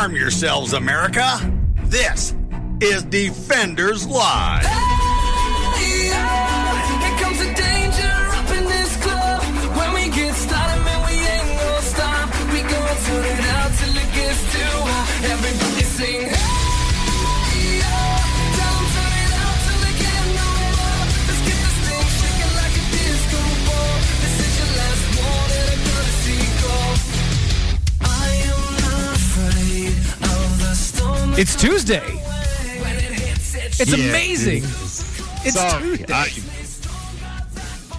Arm yourselves, America. This is Defenders Live. Everybody It's Tuesday. It's Yeah, amazing. It's So, Tuesday. I-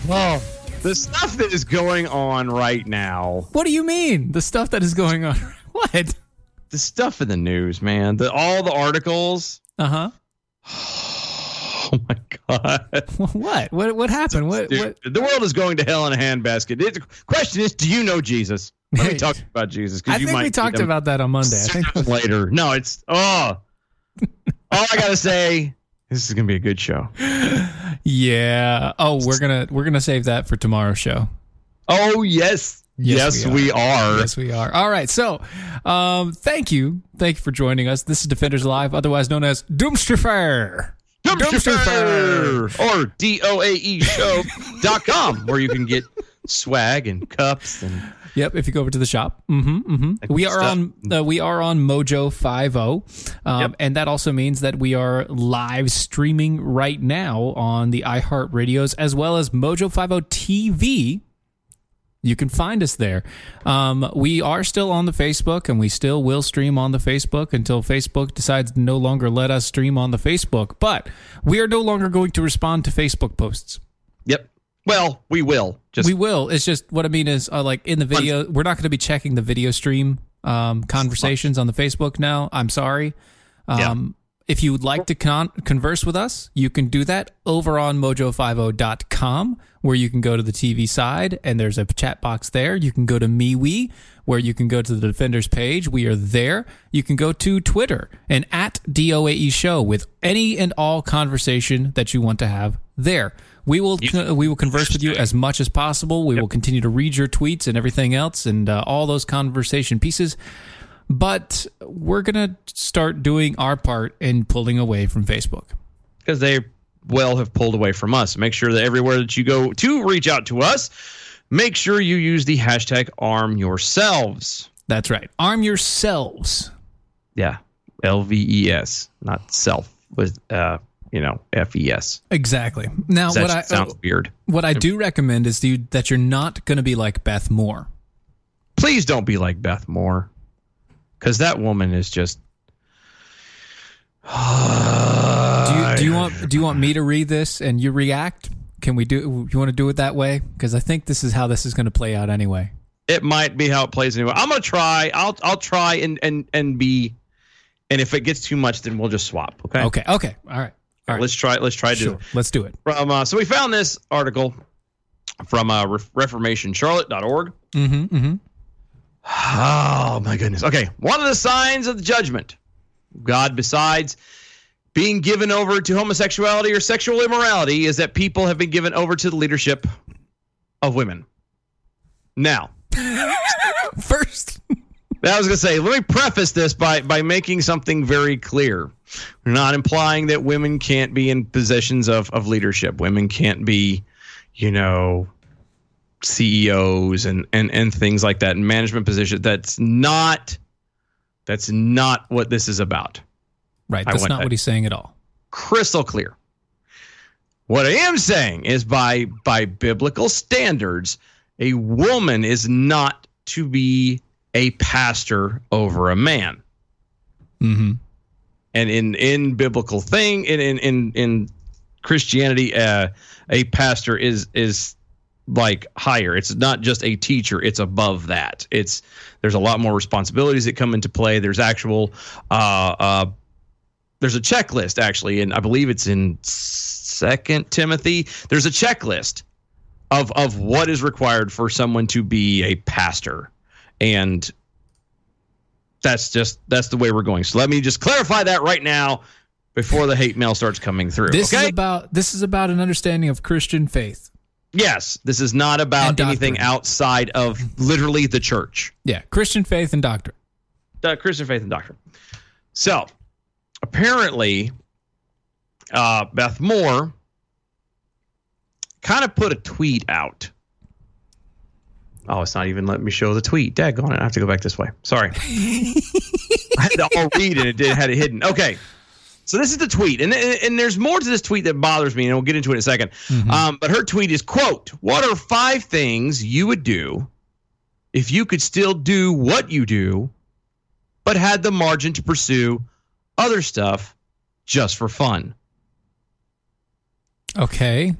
well, the stuff that is going on right now, what do you mean? The stuff that is going on. What? the stuff in the news, man, the all the articles. Uh huh. Oh my god. What? What? What happened? What? Dude, what? the world is going to hell in a handbasket. The question is, do you know Jesus? Let me talk about Jesus I you think might we talked about that on Monday. I think. later. No, it's oh. all I gotta say, this is gonna be a good show. Yeah. Oh, we're gonna we're gonna save that for tomorrow's show. Oh yes, Yes, yes, we we are. Yes, we are. All right. So, um, thank you, thank you for joining us. This is Defenders Live, otherwise known as Doomster Fire. Dumpster Fire or D-O-A-E show.com where you can get swag and cups and Yep, if you go over to the shop. hmm hmm We are stuff. on uh, we are on Mojo 50. Um, Yep. and that also means that we are live streaming right now on the iHeart Radios as well as Mojo 50 TV. You can find us there. Um, we are still on the Facebook and we still will stream on the Facebook until Facebook decides to no longer let us stream on the Facebook. But we are no longer going to respond to Facebook posts. Yep. Well, we will. Just we will. It's just what I mean is uh, like in the video, we're not going to be checking the video stream um, conversations on the Facebook now. I'm sorry. Um, If you would like to con- converse with us, you can do that over on mojo50.com, where you can go to the TV side and there's a chat box there. You can go to MeWe, where you can go to the Defenders page. We are there. You can go to Twitter and at DOAE Show with any and all conversation that you want to have there. We will we will converse with you as much as possible. We will continue to read your tweets and everything else and uh, all those conversation pieces. But we're gonna start doing our part in pulling away from Facebook. because they well have pulled away from us. Make sure that everywhere that you go to reach out to us, make sure you use the hashtag arm yourselves. That's right. Arm yourselves. Yeah. L V E S, not self with uh, you know, F E S. Exactly. Now, That what I sounds weird. what I do recommend is you, that you're not going to be like Beth Moore. Please don't be like Beth Moore. Cause that woman is just Do you, do you want do you want me to read this and you react? Can we do? You want to do it that way? Because I think this is how this is going to play out anyway. it might be how it plays anyway. I'm gonna try. I'll I'll try and and and be and if it gets too much then we'll just swap. Okay. Okay. Okay. All right. All right. Let's try. Let's try to Sure. Let's do it. from. Uh, so we found this article from uh, ReformationCharlotte.org. Mm-hmm. Mm-hmm. Oh my goodness. Okay, one of the signs of the judgment, God besides being given over to homosexuality or sexual immorality, is that people have been given over to the leadership of women. Now, First. I was going to say, let me preface this by by making something very clear. We're not implying that women can't be in positions of of leadership. Women can't be, you know, CEOs and and and things like that in management positions. That's not that's not what this is about. Right. That's not that. what he's saying at all. Crystal clear. What I am saying is by by biblical standards, a woman is not to be a pastor over a man. Mm-hmm. and in in biblical thing in in in, in Christianity, uh, a pastor is is like higher. It's not just a teacher; it's above that. It's there's a lot more responsibilities that come into play. There's actual uh, uh, there's a checklist actually, and I believe it's in Second Timothy. There's a checklist of of what is required for someone to be a pastor, and that's just that's the way we're going. So let me just clarify that right now before the hate mail starts coming through. This okay? is about this is about an understanding of Christian faith. yes, this is not about anything outside of literally the church, Yeah, Christian faith and doctrine. uh, Christian faith and doctrine. So apparently, uh, Beth Moore kind of put a tweet out. Oh, it's not even letting me show the tweet. Daggone it. I have to go back this way. Sorry. I had to all read and It did had it hidden. Okay. So this is the tweet, and, and there's more to this tweet that bothers me, and we'll get into it in a 2nd Um, but her tweet is quote: "What are five things you would do if you could still do what you do, but had the margin to pursue other stuff just for fun?" Okay,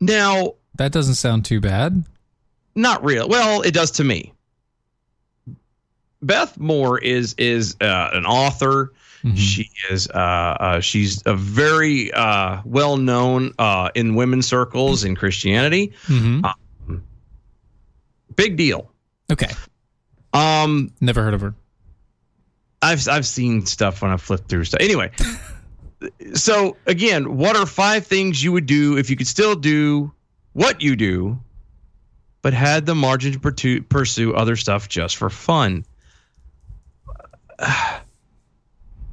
Now, that doesn't sound too bad. not real. Well, it does to me. Beth Moore is is uh, an author. She is uh, uh, she's a very uh, well known uh, in women's circles in Christianity. hmm Big deal. Okay, Um, never heard of her. I've I've seen stuff when I flip through stuff. Anyway, so again, what are five things you would do if you could still do what you do, but had the margin to pursue, pursue other stuff just for fun?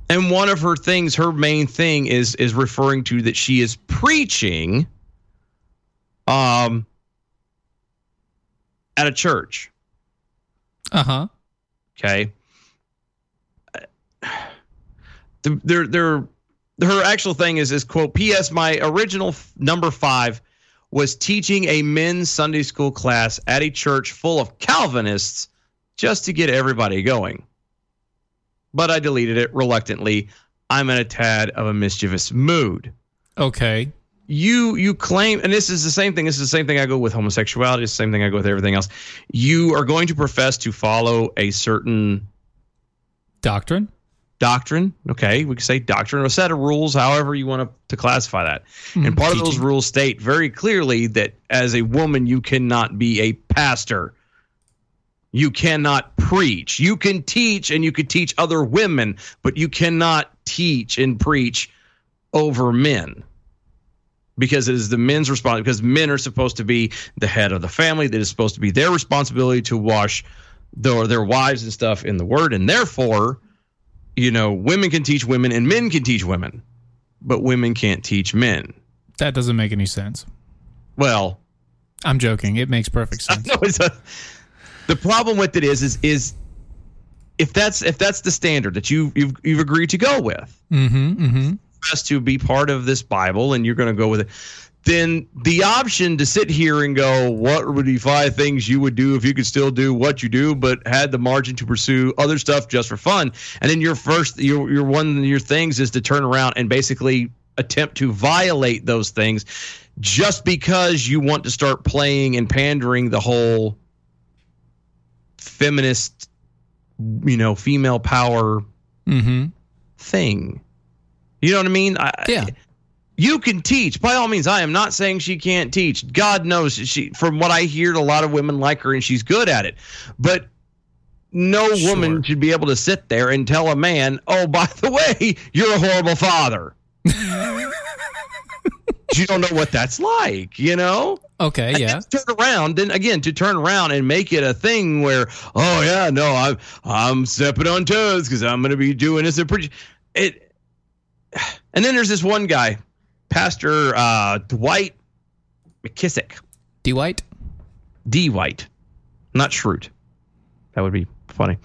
And one of her things, her main thing is is referring to that she is preaching, um, at a church. Uh huh. Okay. The- Their their her actual thing is is quote P.S. My original f- number five was teaching a men's Sunday school class at a church full of Calvinists just to get everybody going. But I deleted it reluctantly. I'm in a tad of a mischievous mood Okay. you you claim and this is the same thing this is the same thing i go with homosexuality it's the same thing i go with everything else you are going to profess to follow a certain Doctrine. Doctrine okay we can say doctrine or a set of rules however you want to, to classify that. Hmm, and part of those rules state very clearly that as a woman you cannot be a pastor. You cannot preach. You can teach and you can teach other women but you cannot teach and preach over men. Because it is the men's responsibility because men are supposed to be the head of the family. That is supposed to be their responsibility to wash their their wives and stuff in the word. And therefore you know women can teach women and men can teach women but women can't teach men That doesn't make any sense. well I'm joking. It makes perfect sense. no it's a, the problem with it is is is if that's if that's the standard that you you've you've agreed to go with Mm-hmm. Mm-hmm. to be part of this Bible and you're going to go with it, then the option to sit here and go, what would be five things you would do if you could still do what you do, but had the margin to pursue other stuff just for fun? And then your first, your your one of your things is to turn around and basically attempt to violate those things just because you want to start playing and pandering the whole feminist, you know, female power Mm-hmm. thing. You know what I mean? I, Yeah. You can teach by all means. I am not saying she can't teach. God knows she. From what I hear, a lot of women like her and she's good at it. But no Sure. woman should be able to sit there and tell a man, "Oh, by the way, you're a horrible father." you don't know what that's like, you know. Okay, yeah. turn around, then again to turn around and make it a thing where, oh yeah, no, I'm I'm stepping on toes because I'm going to be doing this it. And then there's this one guy, Pastor uh, Dwight McKissic, D White. D White, not Schrute. That would be funny.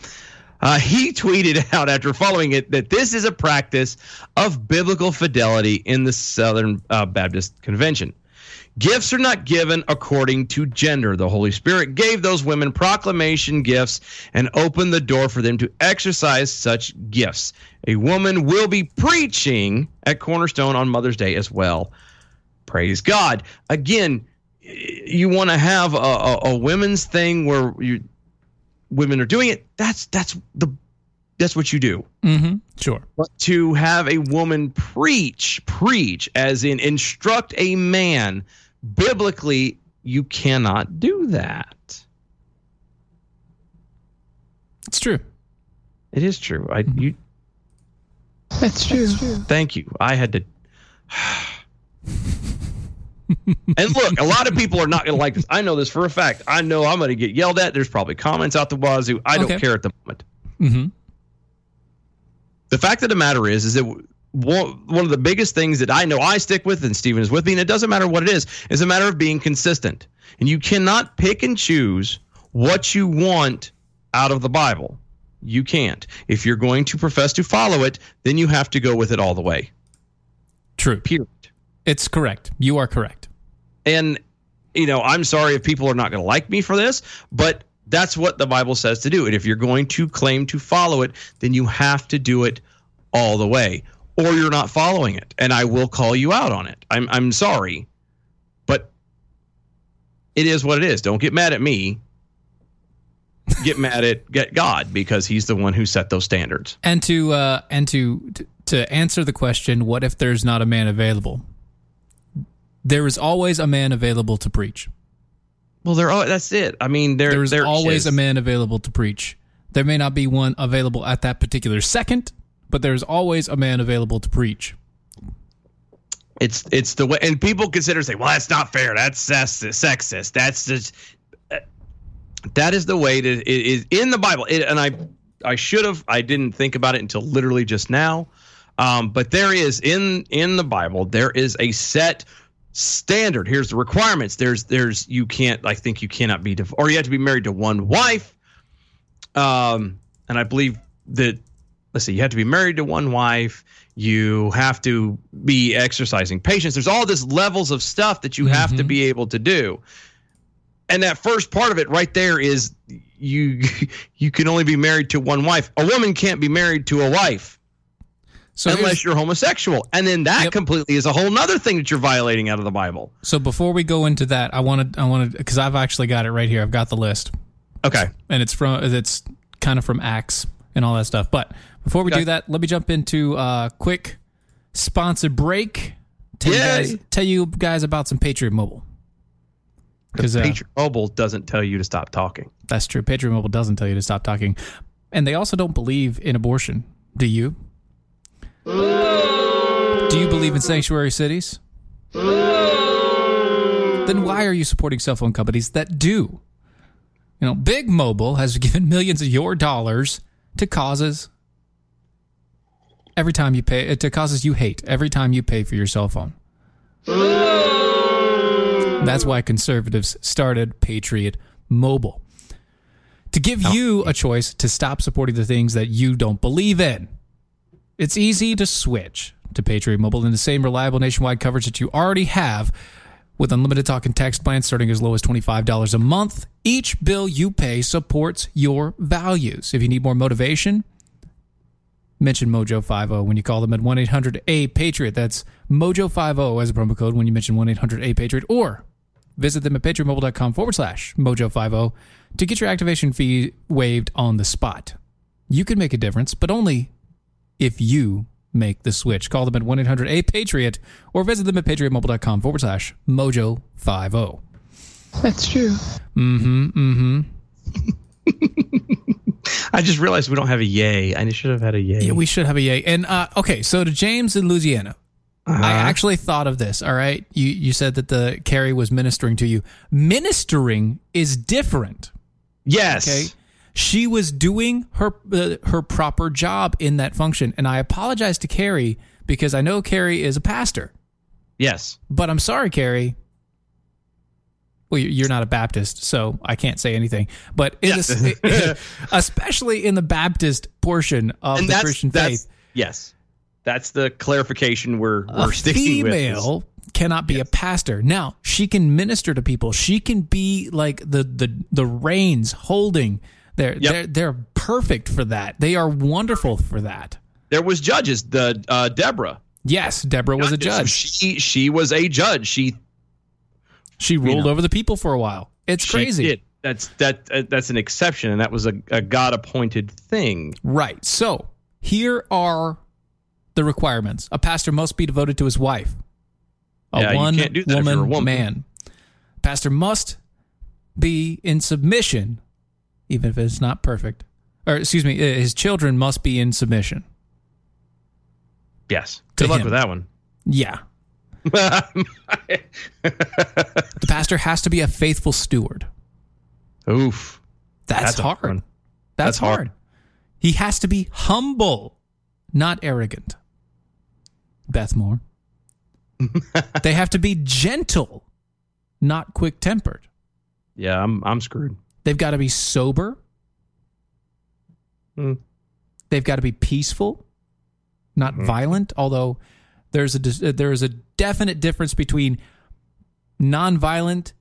Uh, he tweeted out after following it that this is a practice of biblical fidelity in the Southern uh, Baptist Convention. Gifts are not given according to gender. The Holy Spirit gave those women proclamation gifts and opened the door for them to exercise such gifts. A woman will be preaching at Cornerstone on Mother's Day as well. Praise God. Again, you want to have a, a, a women's thing where you women are doing it. That's that's the that's what you do. Mm-hmm. Sure. But to have a woman preach, preach, as in instruct a man biblically, you cannot do that. It's true. It is true. I you That's true. thank you. I had to And look, a lot of people are not going to like this. I know this for a fact. I know I'm going to get yelled at. There's probably comments out the wazoo. I don't Okay. care at the moment. Mm-hmm. the fact of the matter is is that one, one of the biggest things that I know I stick with and Steven is with me and it doesn't matter what it is is a matter of being consistent. And you cannot pick and choose what you want out of the Bible. You can't. If you're going to profess to follow it then you have to go with it all the way. True. period. It's correct. You are correct. and you know i'm sorry if people are not going to like me for this but that's what the bible says to do. And if you're going to claim to follow it then you have to do it all the way or you're not following it and i will call you out on it i'm, I'm sorry but it is what it is don't get mad at me get mad at get god because he's the one who set those standards And to uh, and to to answer the question, what if there's not a man available? There is always a man available to preach. well there are that's it i mean there, There is there always is. a man available to preach. There may not be one available at that particular second, but there's always a man available to preach. It's it's the way, and people consider say, well, that's not fair. That's sexist. sexist. That's just that is the way to it is in the Bible. It, and I I should have I didn't think about it until literally just now. Um, but there is in in the Bible there is a set standard. Here's the requirements. There's there's you can't I think you cannot be div- or you have to be married to one wife. Um, and I believe that let's see, you have to be married to one wife. You have to be exercising patience. There's all this levels of stuff that you have to mm-hmm. be able to do. And that first part of it right there is you you can only be married to one wife. A woman can't be married to a wife So unless you're homosexual. And then that Yep. completely is a whole nother thing that you're violating out of the Bible. so before we go into that, I want to I want to because I've actually got it right here. I've got the list. Okay. and it's from it's kind of from Acts and all that stuff. But before we Okay. do that, let me jump into a quick sponsor break. Tell you guys tell you guys about some Patriot Mobile. Because uh, Patriot Mobile doesn't tell you to stop talking. that's true. Patriot Mobile doesn't tell you to stop talking, and they also don't believe in abortion. Do you? Do you believe in sanctuary cities? Then why are you supporting cell phone companies that do? You know, Big Mobile has given millions of your dollars to causes every time you pay to causes you hate every time you pay for your cell phone. That's why conservatives started Patriot Mobile. To give you a choice to stop supporting the things that you don't believe in. It's easy to switch to Patriot Mobile in the same reliable nationwide coverage that you already have with unlimited talk and text plans starting as low as $25 a month. Each bill you pay supports your values. If you need more motivation, mention Mojo50 when you call them at 1 800 A Patriot. That's Mojo50 as a promo code when you mention 1 800 A Patriot or visit them at patriotmobile.com forward slash Mojo50 to get your activation fee waived on the spot. You can make a difference, but only if you make the switch. Call them at 1 800 A Patriot or visit them at patriotmobile.com forward slash mojo 50. That's true. Mm hmm. Mm hmm. I just realized we don't have a yay. I should have had a yay. Yeah, we should have a yay. And uh, okay, so to James in Louisiana, uh-huh. I actually thought of this. All right, you you said that the Carrie was ministering to you. Ministering is different. Yes. Okay. She was doing her uh, her proper job in that function, and I apologize to Carrie because I know Carrie is a pastor. Yes. But I'm sorry, Carrie. Well, you're not a Baptist, so I can't say anything. But in yes. this, especially in the Baptist portion of and the Christian faith, yes, that's the clarification we're we're a sticking female with. cannot be yes. a pastor. Now she can minister to people. She can be like the the the reins holding. They're yep. they're they're perfect for that. They are wonderful for that. There was judges. The uh, Deborah. Yes, Deborah was a judge. She she was a judge. She she ruled know, over the people for a while. It's crazy. Did. That's that uh, that's an exception, and that was a, a God appointed thing. Right. So here are the requirements. A pastor must be devoted to his wife. A yeah, one woman, woman man. Pastor must be in submission, even if it's not perfect. Or excuse me, uh, his children must be in submission. Yes. Good luck him. with that one. Yeah. pastor has to be a faithful steward. Oof. That's, That's hard. That's, That's hard. hard. He has to be humble, not arrogant. Beth Moore. they have to be gentle, not quick tempered. Yeah, I'm I'm screwed. They've got to be sober. Mm. They've got to be peaceful, not mm. violent. Although there's a there is a definite difference between nonviolent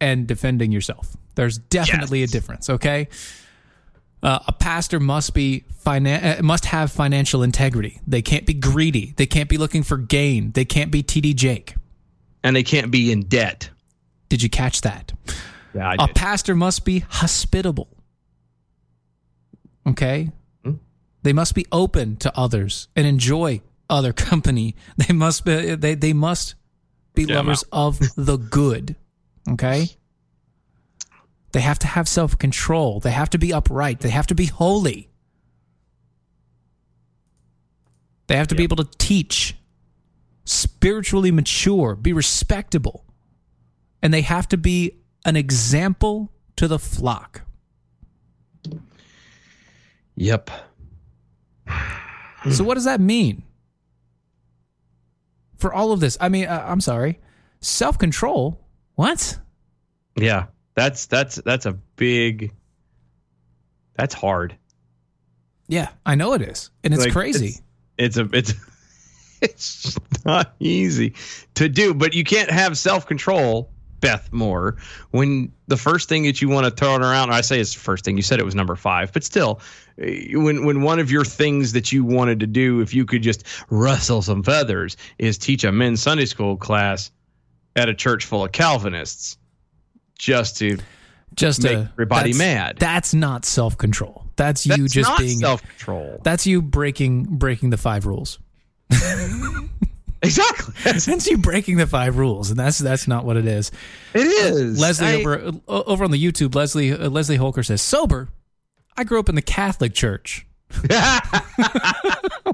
and defending yourself. There's definitely yes. a difference. Okay, uh, a pastor must be finan- uh, must have financial integrity. They can't be greedy. They can't be looking for gain. They can't be TD Jake, and they can't be in debt. Did you catch that? Yeah, a pastor must be hospitable. Okay, hmm? they must be open to others and enjoy other company. They must be they they must be yeah, lovers of the good. Okay? They have to have self-control. They have to be upright. They have to be holy. They have to be able to teach, spiritually mature, be respectable. And they have to be an example to the flock. Yep. So what does that mean? For all of this. I mean, uh, I'm sorry, self control. What? Yeah, that's that's that's a big. That's hard. Yeah, I know it is, and it's like, crazy. It's, it's a it's it's not easy to do, but you can't have self control Beth Moore when the first thing that you want to turn around, I say it's the first thing you said it was number five, but still, eh, when when one of your things that you wanted to do, if you could just rustle some feathers, is teach a men's Sunday school class at a church full of Calvinists, just to just make to, everybody that's, mad. That's not self control. That's you that's just being self control. That's you breaking breaking the five rules. Exactly. Since you breaking the five rules, and that's that's not what it is. It is. Leslie I, over over on the YouTube. Leslie uh, Leslie Holker says sober. I grew up in the Catholic Church.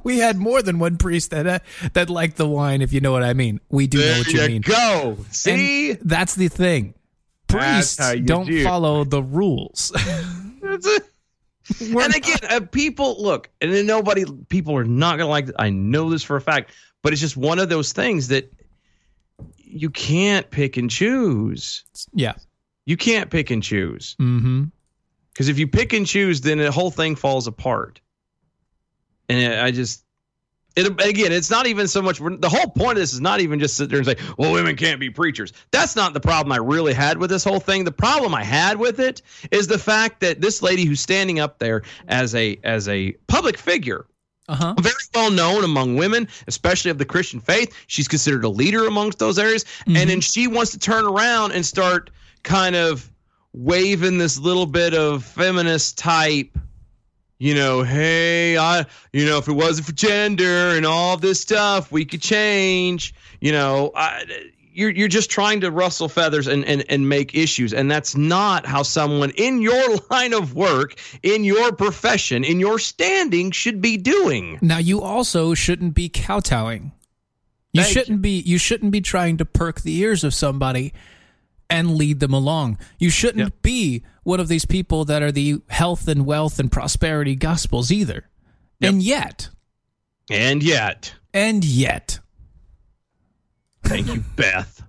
we had more than one priest that uh, that liked the wine, if you know what I mean. We do there know what you, you mean. Go see. And that's the thing. Priests don't do. follow the rules. and again, uh, people look, and nobody, people are not gonna like. I know this for a fact. But it's just one of those things that you can't pick and choose. Yeah. You can't pick and choose. Mm-hmm. Because if you pick and choose, then the whole thing falls apart. And I just, it again, it's not even so much. The whole point of this is not even just sit there and say, "Well, women can't be preachers." That's not the problem I really had with this whole thing. The problem I had with it is the fact that this lady who's standing up there as a as a public figure uh-huh. Very well known among women, especially of the Christian faith. She's considered a leader amongst those areas. Mm-hmm. And then she wants to turn around and start kind of waving this little bit of feminist type you know, hey, I, you know, if it wasn't for gender and all this stuff, we could change. You know, I, you're you're just trying to rustle feathers and, and and make issues, and that's not how someone in your line of work, in your profession, in your standing should be doing. Now you also shouldn't be kowtowing. You Thank shouldn't be you shouldn't be trying to perk the ears of somebody and lead them along. You shouldn't Yep. be one of these people that are the health and wealth and prosperity gospels either. And yet, And yet, and yet, thank you, Beth.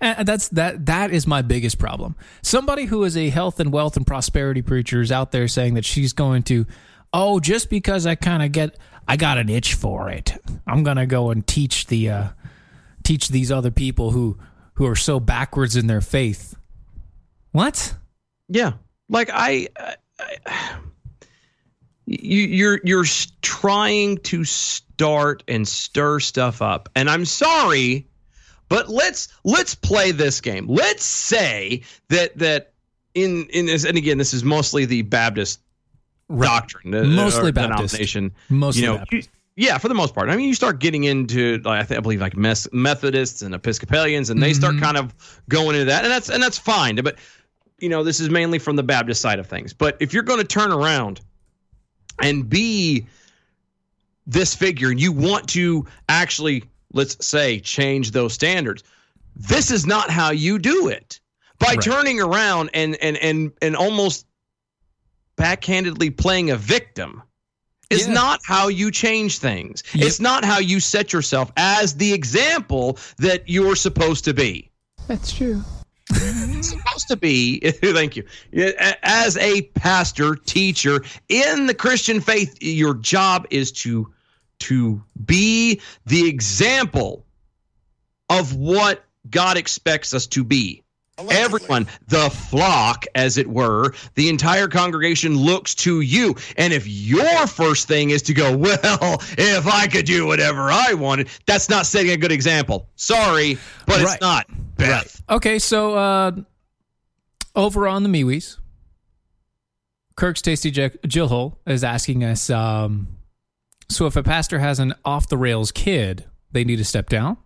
And that's that that is my biggest problem. Somebody who is a health and wealth and prosperity preacher is out there saying that she's going to oh just because I kind of get I got an itch for it. I'm going to go and teach the uh teach these other people who who are so backwards in their faith. What? Yeah, like I, I, I you, you're you're trying to start and stir stuff up, and I'm sorry, but let's let's play this game. Let's say that that in in this, and again, this is mostly the Baptist doctrine, uh, Mostly or Baptist. denomination. Mostly you know, Baptist. you- yeah, for the most part. I mean, you start getting into, like, I, think, I believe, like Mes- Methodists and Episcopalians, and they Mm-hmm. start kind of going into that, and that's and that's fine. But you know, this is mainly from the Baptist side of things. But if you're going to turn around and be this figure, and you want to actually, let's say, change those standards, this is not how you do it. By Right. turning around and and and and almost backhandedly playing a victim is Yeah. not how you change things. Yep. It's not how you set yourself as the example that you're supposed to be. That's true. supposed to be thank you as a pastor teacher in the christian faith your job is to to be the example of what god expects us to be. Everyone the flock as it were the entire congregation looks to you. And if your first thing is to go well if i could do whatever i wanted that's not setting a good example. Sorry but Right. it's not beth. Okay, so uh over on the MeWe's, Kirk's Tasty J- Jill Hole is asking us um so if a pastor has an off the rails kid, they need to step down?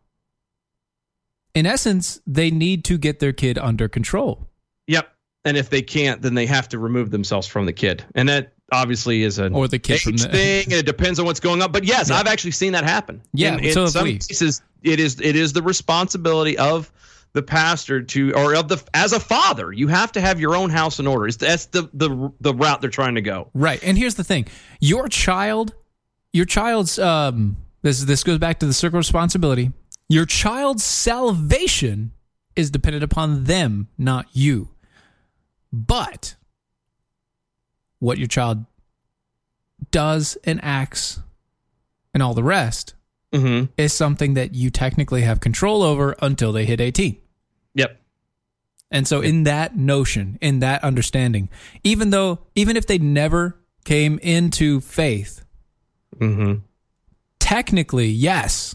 In essence, they need to get their kid under control. Yep. And if they can't, then they have to remove themselves from the kid. And that obviously is an Or the kid age the- thing. And it depends on what's going on. But yes, I've actually seen that happen. Yeah, In, so some we. cases, it is it is the responsibility of the pastor to or of the as a father, you have to have your own house in order. It's, that's the the the route they're trying to go. Right. And here's the thing. Your child, your child's um this this goes back to the circle of responsibility. Your child's salvation is dependent upon them, not you. But what your child does and acts and all the rest Mm-hmm. is something that you technically have control over until they hit 18. Yep. And so, in that notion, in that understanding, even though, even if they never came into faith, Mm-hmm. technically, yes,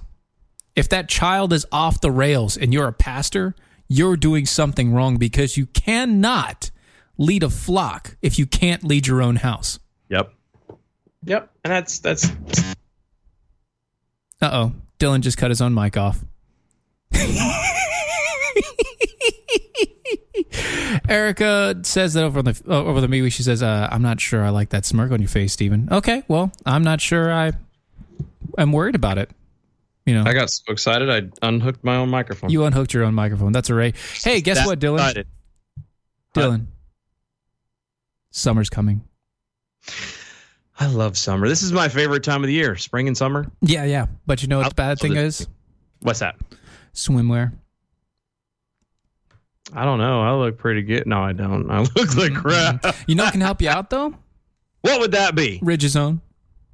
if that child is off the rails and you're a pastor, you're doing something wrong because you cannot lead a flock if you can't lead your own house. Yep. Yep. And that's that's Uh oh. Dylan just cut his own mic off. Erica says that over on the uh, over the MeWe. She says, uh, "I'm not sure I like that smirk on your face, Steven. Okay, well, I'm not sure I I'm worried about it. You know, I got so excited I unhooked my own microphone. you unhooked your own microphone. That's all right. Hey, guess That what, Dylan? excited. Dylan, summer's coming. I love summer. This is my favorite time of the year, spring and summer. Yeah, yeah. But you know what the bad thing is? What's that? Swimwear. I don't know. I look pretty good. No, I don't. I look like crap. You know what can help you out though? What would that be? Riduzone.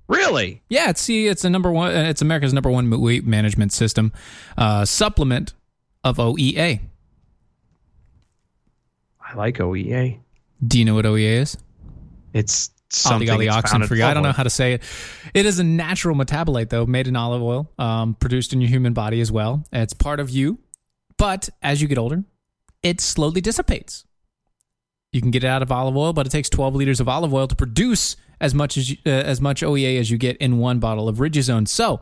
Really? Yeah, it's see, it's a number one. It's America's number one weight management system uh, supplement of OEA. I like OEA. Do you know what OEA is? It's something. Ollie that's found in free. I don't know how to say it. It is a natural metabolite, though, made in olive oil, um, produced in your human body as well. It's part of you, but as you get older, it slowly dissipates. You can get it out of olive oil, but it takes 12 liters of olive oil to produce as much as you, uh, as much OEA as you get in one bottle of Riduzone. So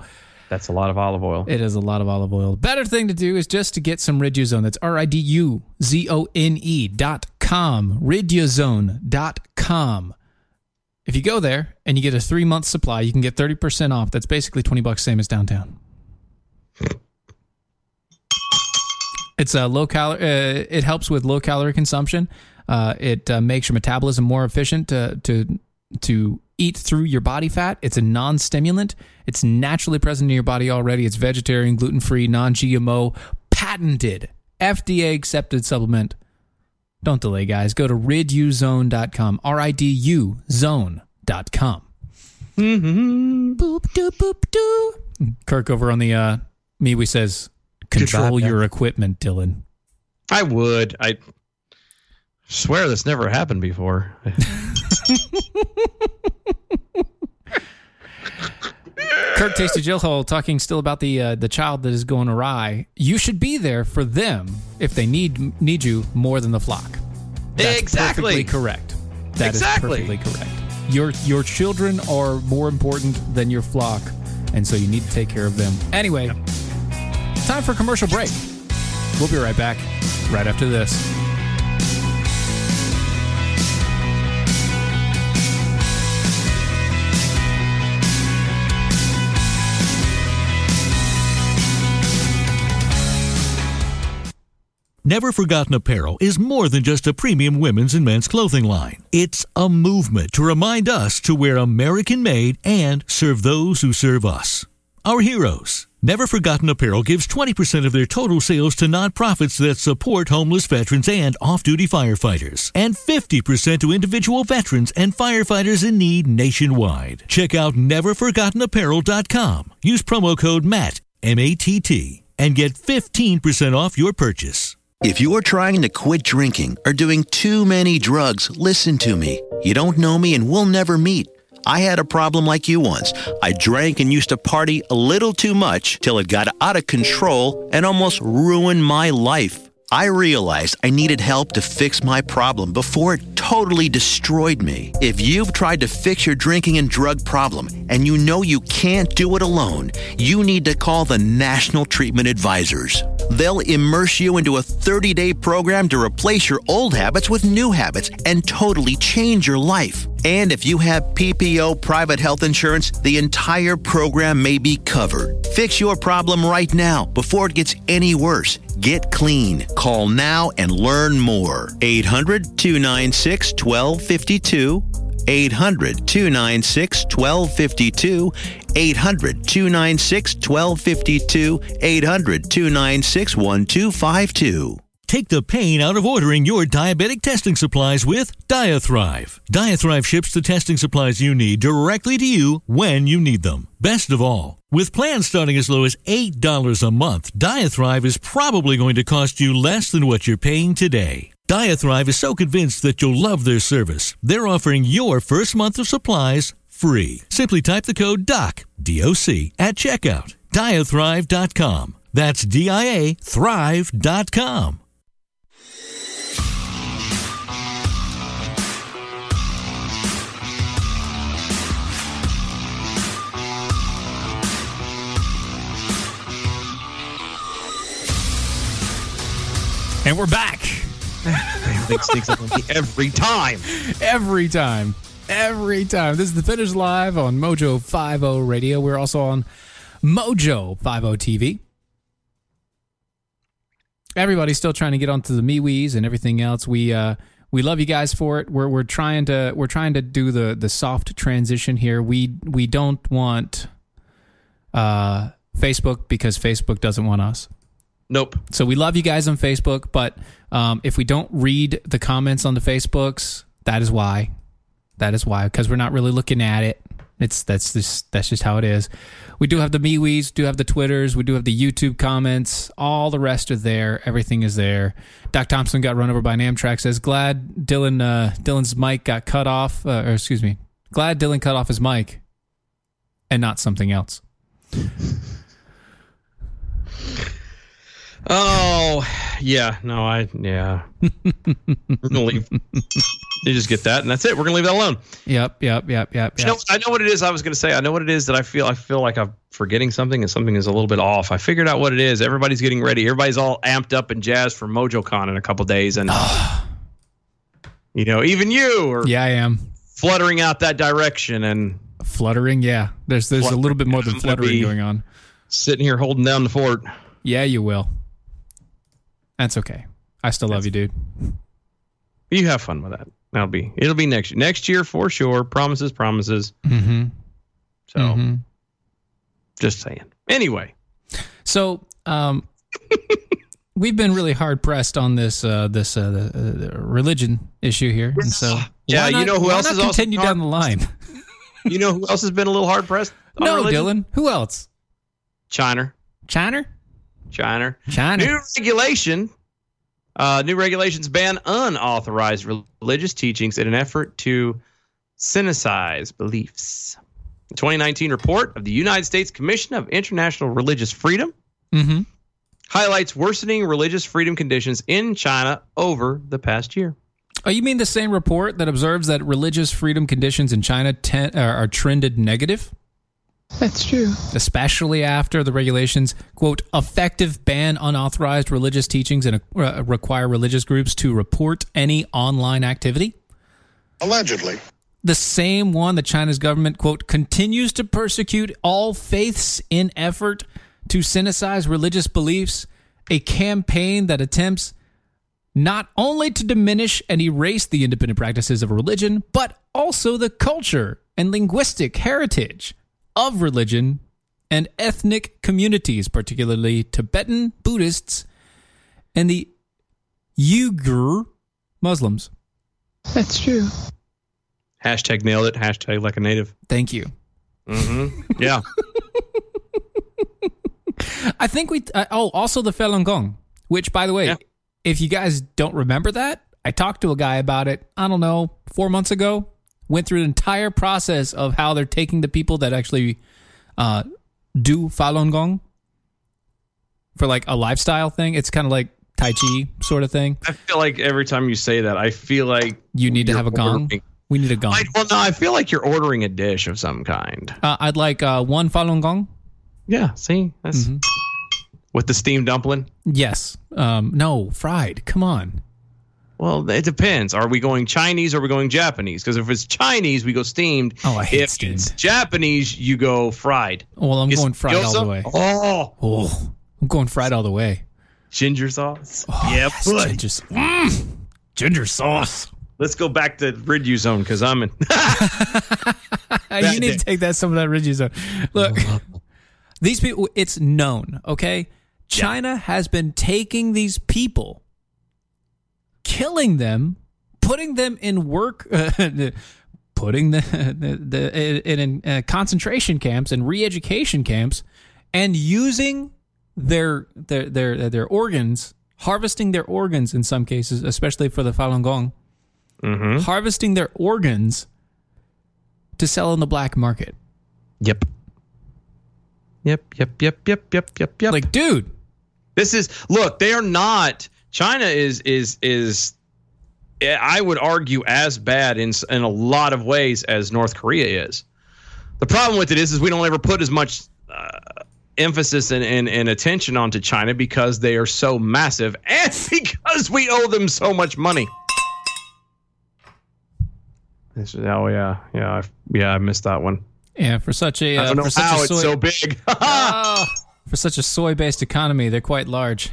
That's a lot of olive oil. it is a lot of olive oil. Better thing to do is just to get some Riduzone. That's R I D U Z O N E dot com. Riduzone dot com. If you go there and you get a three month supply, you can get 30% off. That's basically 20 bucks, same as downtown. It's a low calorie. Uh, it helps with low calorie consumption. Uh, it uh, makes your metabolism more efficient to to to eat through your body fat. It's a non stimulant. It's naturally present in your body already. It's vegetarian, gluten free, non GMO, patented, FDA accepted supplement. Don't delay, guys. Go to riduzone.com. R I D U zone.com. Mm-hmm. Boop, doop, boop, doo. Kirk over on the uh, MeWe says, control Goodbye, your equipment, Dylan. I would. I swear this never happened before. Kirk Tasty Jillhole talking still about the uh, the child that is going awry. You should be there for them if they need need you more than the flock. That's Exactly. perfectly correct. That is Exactly. perfectly correct. Your your children are more important than your flock, and so you need to take care of them. Anyway, time for a commercial break. We'll be right back right after this. Never Forgotten Apparel is more than just a premium women's and men's clothing line. It's a movement to remind us to wear American made and serve those who serve us. Our heroes. Never Forgotten Apparel gives 20% of their total sales to nonprofits that support homeless veterans and off duty firefighters, and 50% to individual veterans and firefighters in need nationwide. Check out neverforgottenapparel.com. Use promo code MATT, M A T T, and get 15% off your purchase. If you're trying to quit drinking or doing too many drugs, listen to me. You don't know me and we'll never meet. I had a problem like you once. I drank and used to party a little too much till it got out of control and almost ruined my life. I realized I needed help to fix my problem before it totally destroyed me. If you've tried to fix your drinking and drug problem and you know you can't do it alone, you need to call the National Treatment Advisors. They'll immerse you into a 30 day program to replace your old habits with new habits and totally change your life. And if you have PPO private health insurance, the entire program may be covered. Fix your problem right now before it gets any worse. Get clean. Call now and learn more. 800 296 1252. 800 296 1252. 800 296 1252. 800 296 1252. Take the pain out of ordering your diabetic testing supplies with Diathrive. Diathrive ships the testing supplies you need directly to you when you need them. Best of all, with plans starting as low as $8 a month, Diathrive is probably going to cost you less than what you're paying today. Diathrive is so convinced that you'll love their service, they're offering your first month of supplies free. Simply type the code DOC, D-O-C, at checkout. Diathrive.com. That's D-I-A Thrive.com. And we're back. Everything sneaks up on me every time. every time. Every time. This is Defenders Live on Mojo 50 Radio. We're also on Mojo 50 TV. Everybody's still trying to get onto the MeWe's and everything else. We uh we love you guys for it. We're we're trying to we're trying to do the the soft transition here. We we don't want uh Facebook because Facebook doesn't want us. Nope. So we love you guys on Facebook, but um, if we don't read the comments on the Facebooks, that is why. That is why, because we're not really looking at it. It's that's just that's just how it is. We do have the MeWe's, do have the Twitters, we do have the YouTube comments. All the rest are there. Everything is there. Doc Thompson got run over by an Amtrak. Says glad Dylan uh, Dylan's mic got cut off, uh, or excuse me, glad Dylan cut off his mic, and not something else. Oh, yeah, no, I yeah. we're gonna leave. You just get that, and that's it. We're gonna leave that alone. Yep, yep, yep, yep. You know, I know what it is. I was gonna say. I know what it is that I feel. I feel like I'm forgetting something, and something is a little bit off. I figured out what it is. Everybody's getting ready. Everybody's all amped up and jazzed for MojoCon in a couple days, and you know, even you are yeah, I am fluttering out that direction and fluttering. Yeah, there's there's a little bit more than fluttering going on. sitting here holding down the fort. Yeah, you will. That's okay. I still love you, dude. You have fun with that. That'll be. It'll be next year. Next year for sure. Promises, promises. Mm-hmm. So, Mhm. just saying. Anyway, So, um, we've been really hard pressed on this uh, this uh, the, uh, religion issue here, and so Yeah, why you know who else not is also continue down the line? you know who else has been a little hard pressed? no, religion? Dylan. Who else? China. China. China. China. New regulation. Uh, new regulations ban unauthorized religious teachings in an effort to synthesize beliefs. The 2019 report of the United States Commission of International Religious Freedom Mm-hmm. highlights worsening religious freedom conditions in China over the past year. Oh, you mean the same report that observes that religious freedom conditions in China ten, are, are trended negative? That's true. especially after the regulations quote effective ban unauthorized religious teachings and uh, require religious groups to report any online activity Allegedly. the same one that china's government quote continues to persecute all faiths in effort to synthesize religious beliefs a campaign that attempts not only to diminish and erase the independent practices of religion, but also the culture and linguistic heritage of religion and ethnic communities, particularly Tibetan Buddhists and the Uyghur Muslims. That's true. Hashtag nailed it. Hashtag like a native. Thank you. Mm-hmm. Yeah. I think we. Uh, oh, also the Falun Gong, which, by the way, Yeah. if you guys don't remember that, I talked to a guy about it. I don't know, four months ago. Went through the entire process of how they're taking the people that actually uh, do Falun Gong for like a lifestyle thing. It's kind of like Tai Chi sort of thing. I feel like every time you say that, I feel like You need to have a gong. ordering- We need a gong. I, well, no, I feel like you're ordering a dish of some kind. Uh, I'd like uh, one Falun Gong. Yeah. See, that's Mm-hmm. with the steamed dumpling. Yes. Um, no, fried. Come on. Well, it depends. Are we going Chinese or are we going Japanese? Because if it's Chinese, we go steamed. Oh, I hate if it's steamed. Japanese, you go fried. Well, I'm Get going fried all the way. Oh, Oh, I'm going fried all the way. ginger sauce. Oh, yeah, yes, ginger, mm, ginger sauce. Let's go back to Riduzone because I'm in. you need to take that some of that Riduzone. Look, these people. It's known. Okay, China has been taking these people, killing them, putting them in work, putting the, the, the in, in uh, concentration camps and re-education camps, and using their their their their organs, harvesting their organs in some cases, especially for the Falun Gong, harvesting their organs to sell in the black market. Yep. Yep. Yep. Yep. Yep. Yep. Yep. Yep. Like, dude, This is look. They are not. China is is is. I would argue as bad in in a lot of ways as North Korea is. The problem with it is, is we don't ever put as much uh, emphasis and, and and attention onto China because they are so massive and because we owe them so much money. This is, oh yeah, yeah, I, yeah. I missed that one. yeah, for such a I uh, don't know for such how a it's so big. Oh, for such a soy-based economy, they're quite large.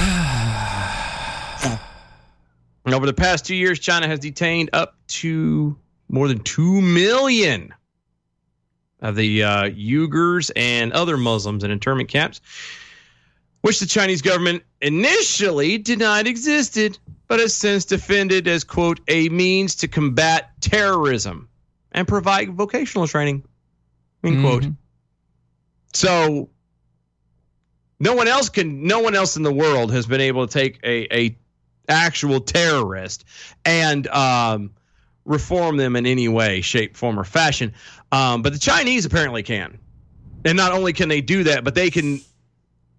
Over the past two years, China has detained up to more than 2 million of the uh, Uyghurs and other Muslims in internment camps, which the Chinese government initially denied existed, but has since defended as, quote, a means to combat terrorism and provide vocational training, end quote. So no one else can no one else in the world has been able to take a, a actual terrorist and um, reform them in any way, shape, form, or fashion. Um, but the Chinese apparently can. And not only can they do that, but they can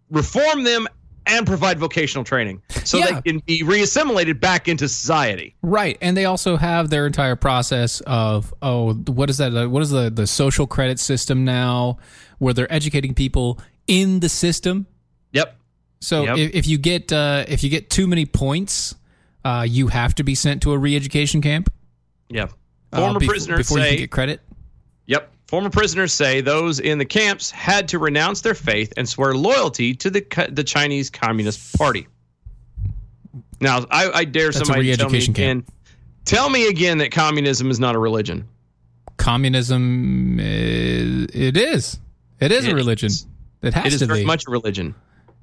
reform them and provide vocational training so Yeah. they can be reassimilated back into society. Right, and they also have their entire process of oh, what is that? What is the the social credit system now, where they're educating people in the system. Yep. So Yep. if, if you get uh, if you get too many points, uh, you have to be sent to a re-education camp. Yep. uh, Former prisoners before you say can get credit. Yep. Former prisoners say those in the camps had to renounce their faith and swear loyalty to the the Chinese Communist Party. Now, I, I dare That's somebody to tell me re-education again. Tell me again that communism is not a religion. Communism, is, it is. It is It a religion. is. It has It is to very be. much a religion.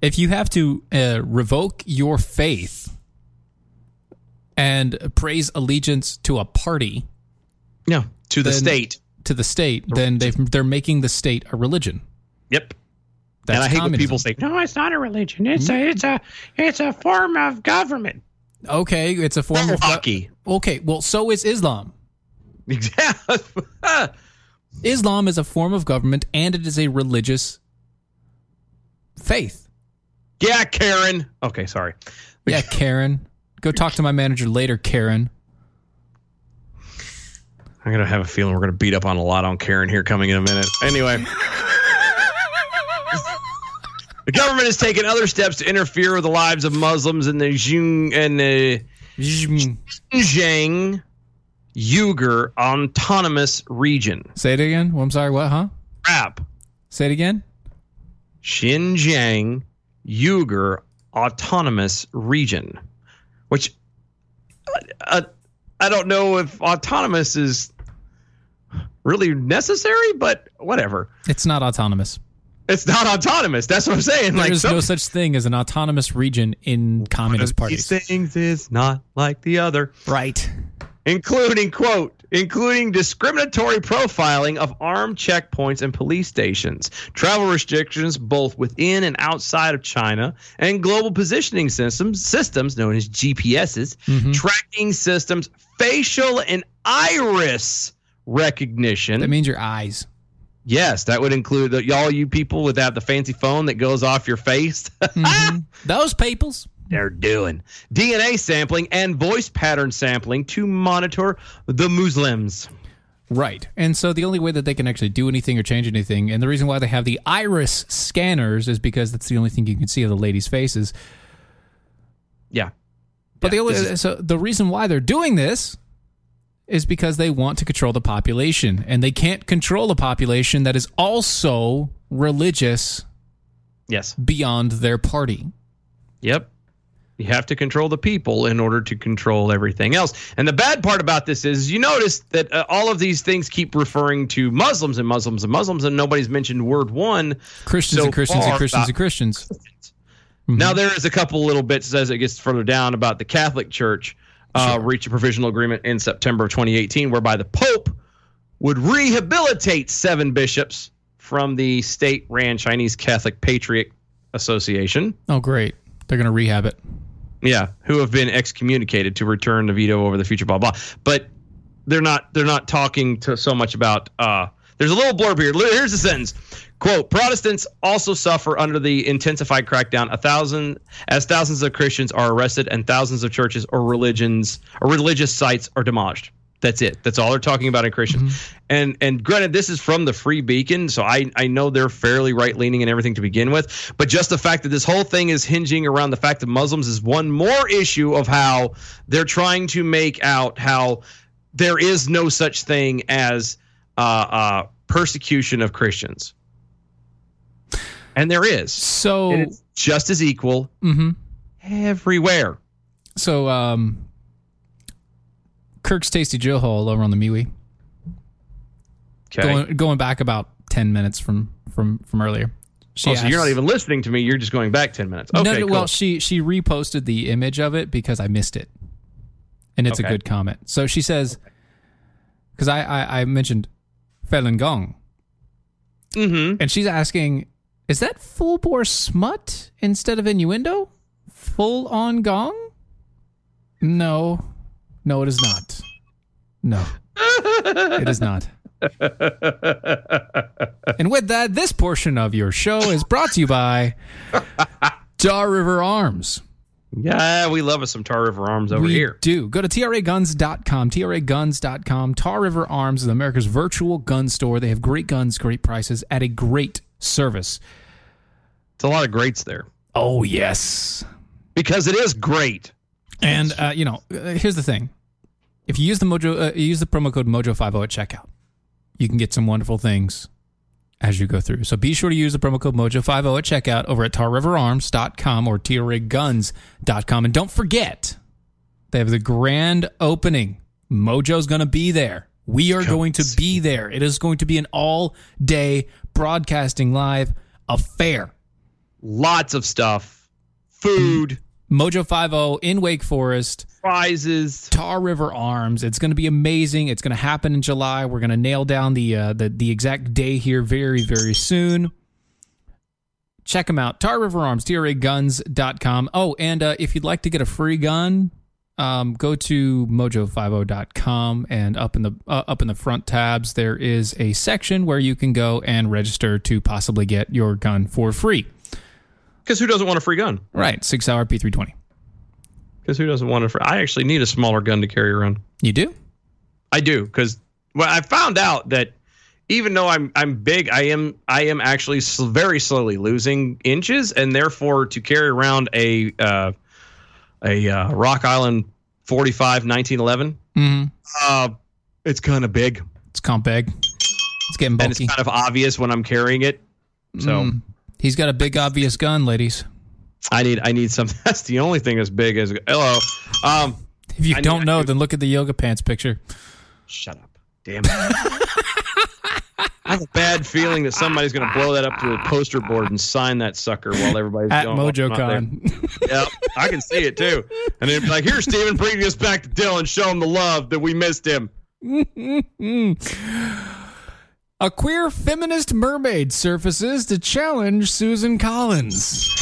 if you have to uh, revoke your faith and praise allegiance to a party, Yeah. To the Then- state. to the state, then they they're making the state a religion. Yep. That's and I hate when people say, No, it's not a religion. It's a it's a it's a form of government. Okay, it's a form of hockey. Okay, well, so is Islam. Islam is a form of government and it is a religious faith. yeah, Karen. Okay, sorry. Yeah, Karen. Go talk to my manager later, Karen. I'm gonna have a feeling we're gonna beat up on a lot on Karen here coming in a minute. Anyway. The government has taken other steps to interfere with the lives of Muslims in the Xing and the Xinjiang Uyghur Autonomous Region. Say it again. Well, I'm sorry. What? Huh? Crap. Say it again. Xinjiang Uyghur Autonomous Region, which uh, I don't know if autonomous is really necessary, but whatever. It's not autonomous. It's not autonomous. That's what I'm saying. There like is some- no such thing as an autonomous region in communist one of these things is not like the other. Right. Including quote, including discriminatory profiling of armed checkpoints and police stations, travel restrictions both within and outside of China, and global positioning systems, systems known as GPSs, Mm-hmm. tracking systems, facial and iris recognition. That means your eyes. yes, that would include the, all you people with that the fancy phone that goes off your face. Those peoples. They're doing DNA sampling and voice pattern sampling to monitor the Muslims. Right. And so the only way that they can actually do anything or change anything, and the reason why they have the iris scanners is because that's the only thing you can see of the ladies' faces. Yeah. But Yeah, the only is- so the reason why they're doing this is because they want to control the population, and they can't control a population that is also religious Yes. beyond their party. Yep. You have to control the people in order to control everything else. And the bad part about this is you notice that uh, all of these things keep referring to Muslims and Muslims and Muslims, and nobody's mentioned word one. Christians so and Christians and Christians and Christians. Now there is a couple little bits as it gets further down about the Catholic Church uh, reached a provisional agreement in September of 2018, whereby the Pope would rehabilitate seven bishops from the state-ran Chinese Catholic Patriot Association. Oh, great! They're going to rehab it. Yeah, who have been excommunicated to return the veto over the future, blah blah. But they're not they're not talking to so much about. Uh, there's a little blurb here. Here's the sentence: "Quote: Protestants also suffer under the intensified crackdown. A thousand as thousands of Christians are arrested and thousands of churches or religions or religious sites are demolished." That's it. That's all they're talking about in Christians. And and granted, this is from the Free Beacon, so I I know they're fairly right leaning and everything to begin with. But just the fact that this whole thing is hinging around the fact that Muslims is one more issue of how they're trying to make out how there is no such thing as uh, uh, persecution of Christians, and there is. So And it's just as equal mm-hmm. everywhere. So, um, Kirk's Tasty Jill Hole over on the MeWe. Okay. Going going back about ten minutes from from from earlier. She oh, so you're not even listening to me. You're just going back ten minutes. Okay, no, no, cool. well, she she reposted the image of it because I missed it, and it's a good comment. So she says, because I, I I mentioned Falun Gong, mm-hmm. and she's asking, is that full bore smut instead of innuendo? Full on gong? No, no, it is not. No, it is not. and with that, this portion of your show is brought to you by Tar River Arms. Yeah, we love us some Tar River Arms over we here. do. Go to trguns.com. trguns.com. Tar River Arms is America's virtual gun store. They have great guns, great prices at a great service. It's a lot of greats there. Oh, yes. Because it is great. And, uh, you know, uh, here's the thing. If you use the Mojo, uh, use the promo code Mojo50 at checkout, you can get some wonderful things as you go through. So be sure to use the promo code Mojo50 at checkout over at tarriverarms.com or trguns.com. And don't forget, they have the grand opening. Mojo's going to be there. We are going to be there. It is going to be an all day broadcasting live affair. Lots of stuff. Food. Mojo 50 in Wake Forest. Prizes. Tar River Arms. It's going to be amazing. It's going to happen in July. We're going to nail down the, uh, the the exact day here very, very soon. Check them out. Tar River Arms, trguns.com. Oh, and uh, if you'd like to get a free gun, um, go to mojo50.com and up in the uh, up in the front tabs there is a section where you can go and register to possibly get your gun for free. Because who doesn't want a free gun? Right, SIG Sauer P320. Because who doesn't want a free? I actually need a smaller gun to carry around. You do? I do. Because well, I found out that even though I'm I'm big, I am I am actually sl- very slowly losing inches, and therefore to carry around a uh, a uh, Rock Island 45 1911, Mm-hmm. uh, it's kind of big. It's comp big. It's getting and it's kind of obvious when I'm carrying it. So Mm. He's got a big obvious gun, ladies. I need I need something. That's the only thing as big as hello. Um, If you I don't need- know, then look at the yoga pants picture. Shut up. Damn it. I have a bad feeling that somebody's going to blow that up to a poster board and sign that sucker while everybody's At going. "Oh, I'm. MojoCon. Yep, I can see it too. And then be like, "Here, Steven, bring us back to Dylan. Show him the love that we missed him." A queer feminist mermaid surfaces to challenge Susan Collins.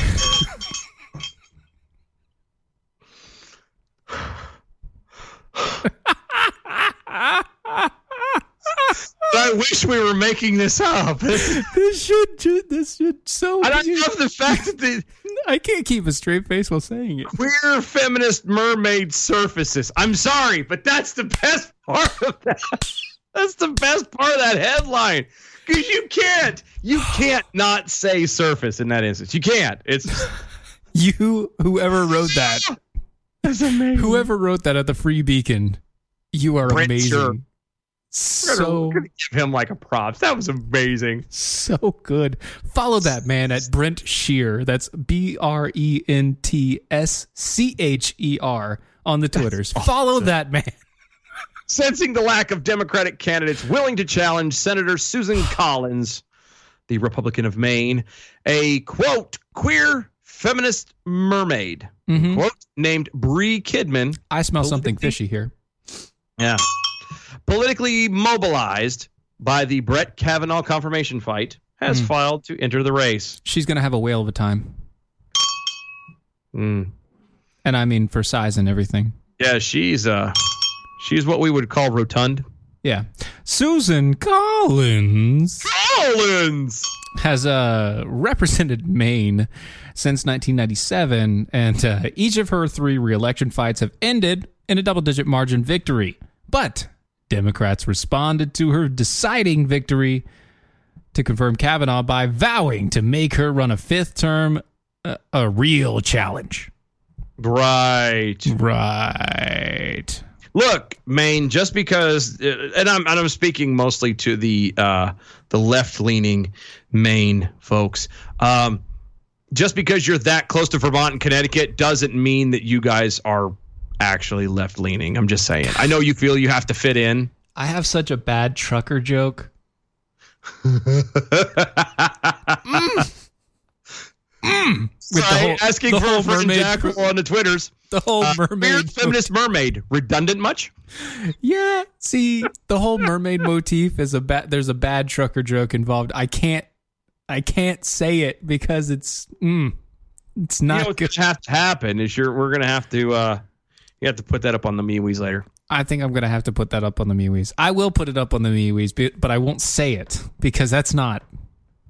I wish we were making this up. this should this should so. And I love the fact that the I can't keep a straight face while saying it. queer feminist mermaid surfaces. I'm sorry, but that's the best part of that. That's the best part of that headline. Because you can't, you can't not say surface in that instance. You can't. It's You, whoever wrote that, that's amazing. whoever wrote that at the Free Beacon, you are Brent amazing. Scher. So we're gonna give him like a props. That was amazing. so good. Follow that man at Brent Scher. That's B R E N T S C H E R on the Twitters. Follow that man. Sensing the lack of Democratic candidates willing to challenge Senator Susan Collins, the Republican of Maine, a quote queer feminist mermaid Mhm. quote named Bre Kidman I smell something fishy here. Yeah. Politically mobilized by the Brett Kavanaugh confirmation fight, has Hmm. filed to enter the race. She's gonna have a whale of a time, Mm. and I mean for size and everything. Yeah, she's uh she's what we would call rotund. Yeah, Susan Collins Collins. has uh, represented Maine since 1997, and uh, each of her three reelection fights have ended in a double-digit margin victory. But Democrats responded to her deciding victory to confirm Kavanaugh by vowing to make her run a fifth term uh, a real challenge. Right. Right. Look, Maine, just because uh, and I'm and I'm speaking mostly to the uh the left-leaning Maine folks. Um just because you're that close to Vermont and Connecticut doesn't mean that you guys are actually left-leaning. I'm just saying. I know you feel you have to fit in. I have such a bad trucker joke. Mm. With the Sorry, whole- asking the for whole a friend mermaid- Jackal on the Twitters. The whole Uh, mermaid. feminist mermaid. Redundant much? Yeah. See, the whole mermaid motif is a bad. There's a bad trucker joke involved. I can't. I can't say it because it's. Mm, it's You not know good. have to happen is you're we're gonna have to uh you have to put that up on the MeWe's later. I think I'm gonna have to put that up on the MeWe's. I will put it up on the MeWe's, but- but I won't say it because that's not.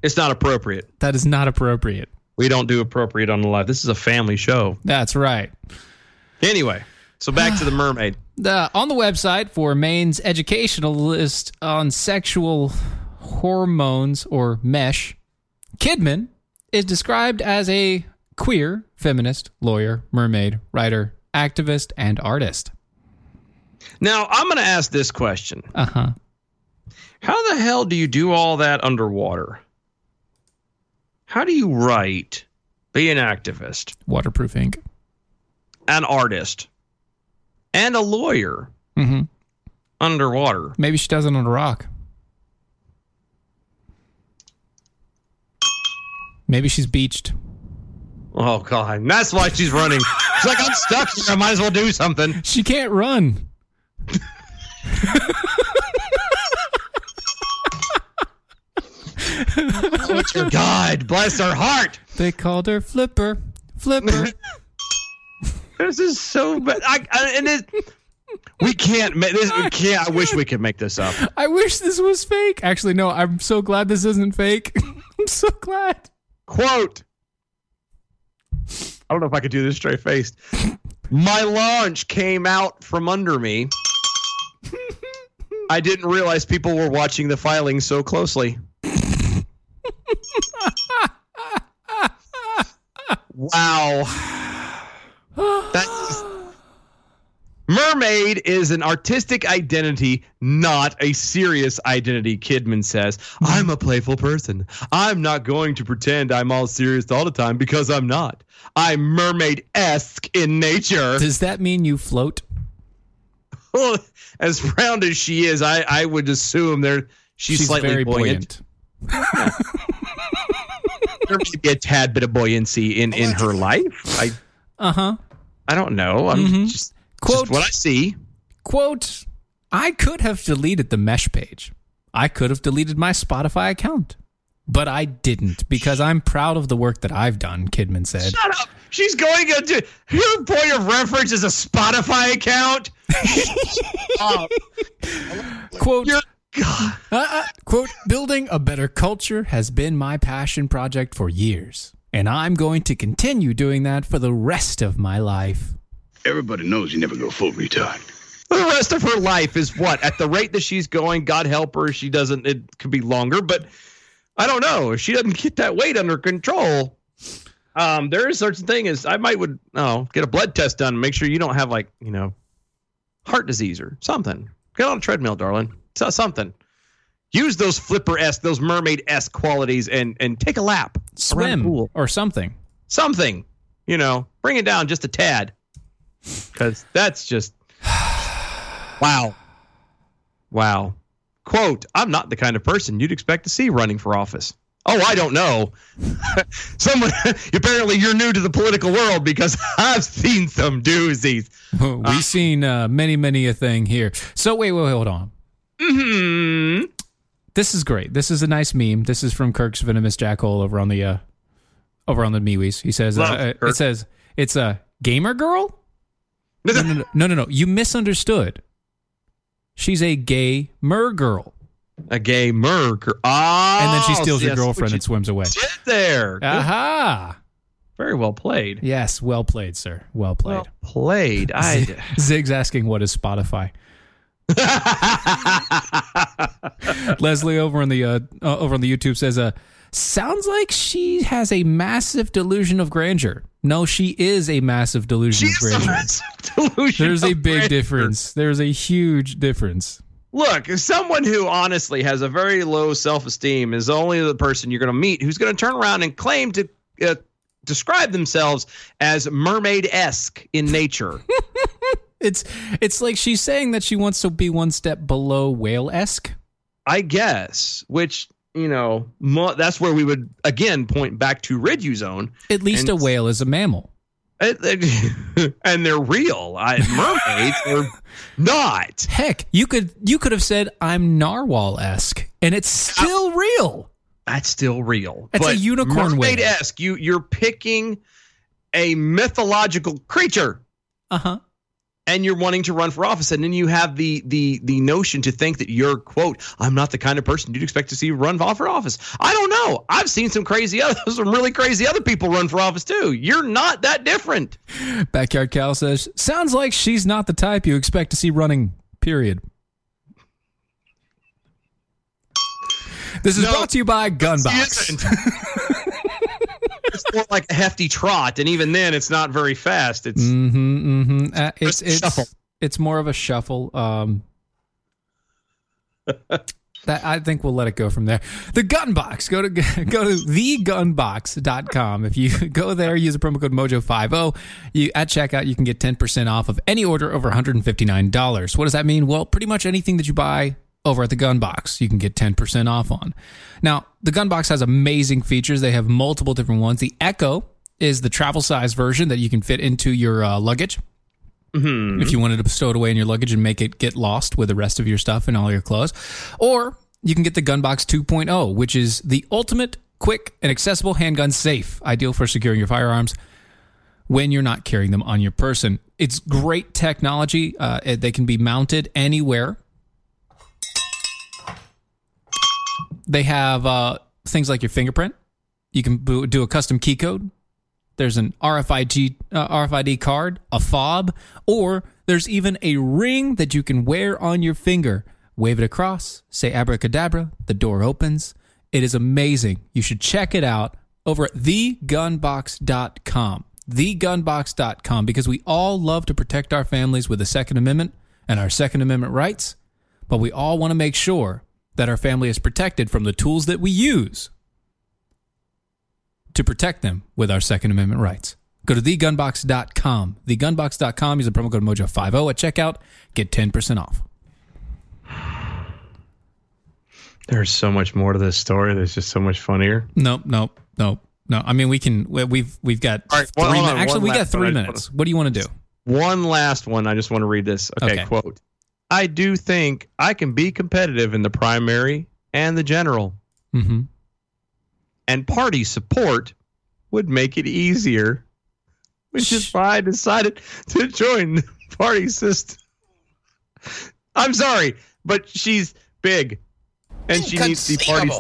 It's not appropriate. That is not appropriate. We don't do appropriate on the live. This is a family show. That's right. Anyway, so back to the mermaid. On the website for Maine's educational list on sexual hormones or mesh, Kidman is described as a queer, feminist, lawyer, mermaid, writer, activist, and artist. Now, I'm going to ask this question. Uh huh. How the hell do you do all that underwater? How do you write, be an activist, Waterproof ink. an artist, and a lawyer Mm-hmm. underwater? Maybe she does it on a rock. Maybe she's beached. Oh God, and that's why she's running. She's like, I'm stuck here. I might as well do something. She can't run. Oh, dear God, bless her heart. They called her Flipper. Flipper. This is so bad. I, I, and it, we can't make this. We can't. I wish we could make this up. I wish this was fake. Actually, no, I'm so glad this isn't fake. I'm so glad. Quote. I don't know if I could do this straight faced. My launch came out from under me. I didn't realize people were watching the filing so closely. Wow. That's Mermaid is an artistic identity, not a serious identity, Kidman says. I'm a playful person. I'm not going to pretend I'm all serious all the time because I'm not. I'm mermaid esque in nature. Does that mean you float? Well, as round as she is, I, I would assume there she's, She's slightly very buoyant. buoyant. There may be a tad bit of buoyancy in, in her life. I Uh huh. I don't know. I'm Mhm. just, Quote- just what I see. Quote, I could have deleted the mesh page. I could have deleted my Spotify account. But I didn't because I'm proud of the work that I've done, Kidman said. Shut up. She's going to your point of reference is a Spotify account. Oh, Quote, you're- God. Uh, uh, quote, building a better culture has been my passion project for years, and I'm going to continue doing that for the rest of my life. Everybody knows you never go full retard. The rest of her life is what? At the rate that she's going, God help her, she doesn't. It could be longer, but I don't know. If she doesn't get that weight under control, um, there is such a thing as I might would oh get a blood test done, and make sure you don't have like you know heart disease or something. Get on a treadmill, darling. So something. Use those flipper esque, those mermaid esque qualities, and and take a lap. Swim or something. something. You know, bring it down just a tad, because that's just wow, wow. Quote: I'm not the kind of person you'd expect to see running for office. Oh, I don't know. Someone apparently you're new to the political world because I've seen some doozies. We've seen uh, many, many a thing here. So wait, wait, wait, hold on. Hmm This is great. This is a nice meme. This is from Kirk's venomous jackhole over on the uh, over on the MeWe's. He says uh, it says it's a gamer girl. No, no, no, no, no, no. You misunderstood. She's a gay mer girl, A gay merc. Ah, and then she steals your girlfriend and swims away. did there. Good. Aha! Very well played. Yes, well played, sir. Well played. Well played. I. Zig's asking what is Spotify. Leslie over on the uh, uh, over on the YouTube says, "Uh, sounds like she has a massive delusion of grandeur. No, she is a massive delusion She's of a grandeur. massive delusion There's a big grandeur. difference. There's a huge difference. Look, someone who honestly has a very low self-esteem is only the person you're going to meet who's going to turn around and claim to uh, describe themselves as mermaid-esque in nature. It's it's like she's saying that she wants to be one step below whale esque. I guess, which you know, mo- that's where we would again point back to Riduzone, At least a whale is a mammal. It- it- and they're real. I, mermaids are not. Heck, you could you could have said I'm narwhal esque, and it's still real. That's still real. It's a unicorn whale. mermaid-esque. You you're picking a mythological creature. Uh huh. And you're wanting to run for office and then you have the the the notion to think that you're quote i'm not the kind of person you'd expect to see run for office i don't know i've seen some crazy other some really crazy other people run for office too you're not that different Backyard Cal says, sounds like she's not the type you expect to see running, period. This is No. brought to you by Gunbox. it's more like a hefty trot and even then it's not very fast it's Mm-hmm, mm-hmm. Uh, it's it's shuffle. it's more of a shuffle. Um, that I think we'll let it go from there. The Gunbox. Go to go to thegunbox.com. If you go there, use the promo code Mojo50. You at checkout, you can get 10% off of any order over $159. What does that mean? Well, pretty much anything that you buy over at the Gunbox, you can get 10% off on. Now, the Gunbox has amazing features. They have multiple different ones. The Echo is the travel size version that you can fit into your uh, luggage if you wanted to stow it away in your luggage and make it get lost with the rest of your stuff and all your clothes. Or you can get the Gunbox 2.0, which is the ultimate quick and accessible handgun safe, ideal for securing your firearms when you're not carrying them on your person. It's great technology. Uh, they can be mounted anywhere. They have uh, things like your fingerprint. You can do a custom key code. There's an RFID uh, RFID card, a fob, or there's even a ring that you can wear on your finger. Wave it across, say abracadabra, the door opens. It is amazing. You should check it out over at thegunbox.com. Thegunbox.com because we all love to protect our families with the Second Amendment and our Second Amendment rights, but we all want to make sure that our family is protected from the tools that we use to protect them with our Second Amendment rights. Go to thegunbox.com. Thegunbox.com. Use the promo code Mojo50 at checkout. Get 10% off. there's so much more to this story that's just so much funnier Nope, nope, nope, no. I mean, we can. we- We've we've got All right, three well, minutes. on, Actually, we got three minutes. What do you want to do? One last one. I just want to read this. Okay, Okay. quote. I do think I can be competitive in the primary and the general, Mm-hmm. and party support would make it easier, which is why I decided to join the party system. I'm sorry, but she's big, and she needs the party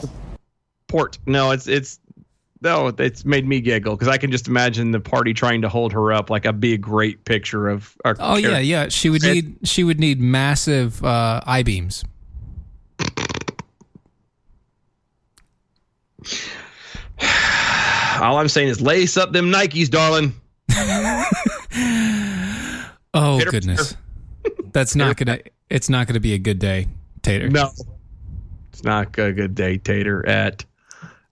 support. No, it's it's no, it's made me giggle because I can just imagine the party trying to hold her up like that'd be a great picture of. Our Oh yeah, character. yeah. She would need she would need massive uh, I beams. All I'm saying is lace up them Nikes, darling. Oh goodness, that's not gonna. It's not gonna be a good day, Tater. No, it's not a good day, Tater. At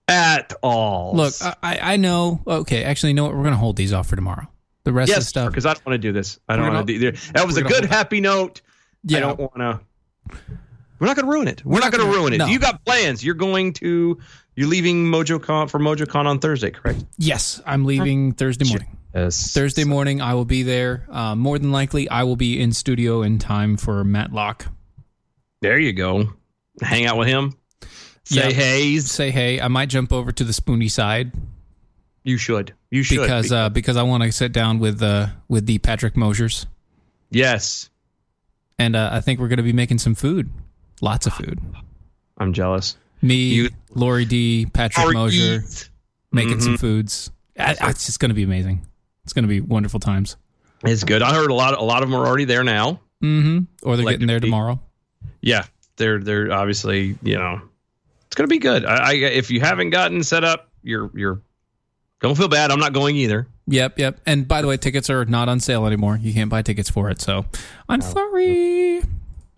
at all. Look, I, I I know. Okay, actually, you know what? We're gonna hold these off for tomorrow. The rest of the stuff. because I don't want to do this. I don't want to gonna- do. That was a good, hold- happy note. Yeah. I don't want to. We're not going to ruin it. We're, not, going to gonna- ruin it. no. You got plans. You're going to. You're leaving MojoCon for MojoCon on Thursday, correct? Yes, I'm leaving Thursday morning. Yes. Thursday morning, I will be there. Uh, more than likely, I will be in studio in time for Matlock. There you go. Hang out with him. Say Yeah. hey. Say hey. I might jump over to the spoony side You should. You should. because uh, because I want to sit down with uh, with the Patrick Mosiers, yes, and uh, I think we're going to be making some food, lots of food. I'm jealous. Me, You- Lori D, Patrick Mosier, eat. making some Mhm. foods. I- I- it's just going to be amazing. It's going to be wonderful times. It's good. I heard a lot. A lot of them are already there now. Mm-hmm. Or they're Like getting there tomorrow. Yeah, they're they're obviously you know it's gonna be good. I, I if you haven't gotten set up, you're you're don't feel bad. I'm not going either. Yep, yep. And by the way, tickets are not on sale anymore. You can't buy tickets for it. So I'm Oh. sorry.